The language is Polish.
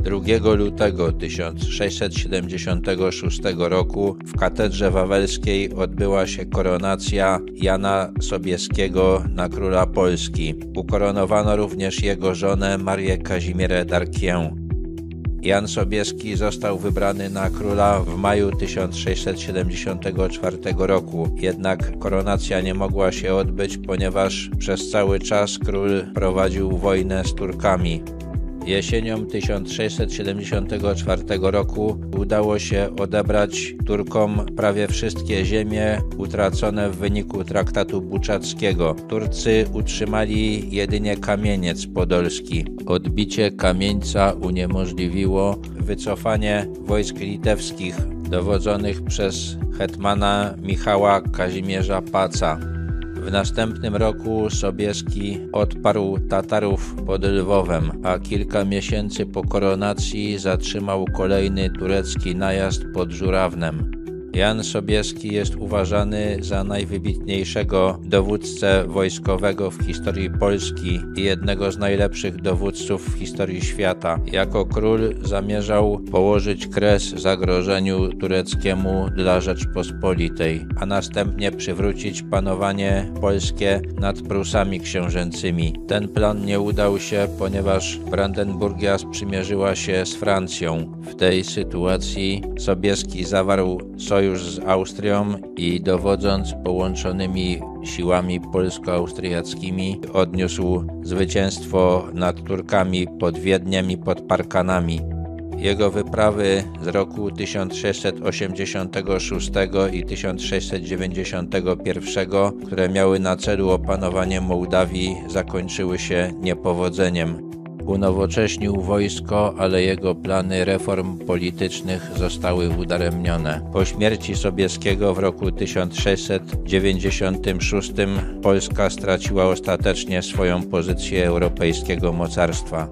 2 lutego 1676 roku w katedrze wawelskiej odbyła się koronacja Jana Sobieskiego na króla Polski. Ukoronowano również jego żonę Marię Kazimierę Darkien. Jan Sobieski został wybrany na króla w maju 1674 roku, jednak koronacja nie mogła się odbyć, ponieważ przez cały czas król prowadził wojnę z Turkami. Jesienią 1674 roku udało się odebrać Turkom prawie wszystkie ziemie utracone w wyniku traktatu buczackiego. Turcy utrzymali jedynie kamieniec podolski. Odbicie kamieńca uniemożliwiło wycofanie wojsk litewskich dowodzonych przez hetmana Michała Kazimierza Paca. W następnym roku Sobieski odparł Tatarów pod Lwowem, a kilka miesięcy po koronacji zatrzymał kolejny turecki najazd pod Żurawnem. Jan Sobieski jest uważany za najwybitniejszego dowódcę wojskowego w historii Polski i jednego z najlepszych dowódców w historii świata. Jako król zamierzał położyć kres zagrożeniu tureckiemu dla Rzeczpospolitej, a następnie przywrócić panowanie polskie nad Prusami książęcymi. Ten plan nie udał się, ponieważ Brandenburgia sprzymierzyła się z Francją. W tej sytuacji Sobieski zawarł sojusz sojusz z Austrią i dowodząc połączonymi siłami polsko-austriackimi odniósł zwycięstwo nad Turkami pod Wiedniem i pod Parkanami. Jego wyprawy z roku 1686 i 1691, które miały na celu opanowanie Mołdawii, zakończyły się niepowodzeniem. Unowocześnił wojsko, ale jego plany reform politycznych zostały udaremnione. Po śmierci Sobieskiego w roku 1696 Polska straciła ostatecznie swoją pozycję europejskiego mocarstwa.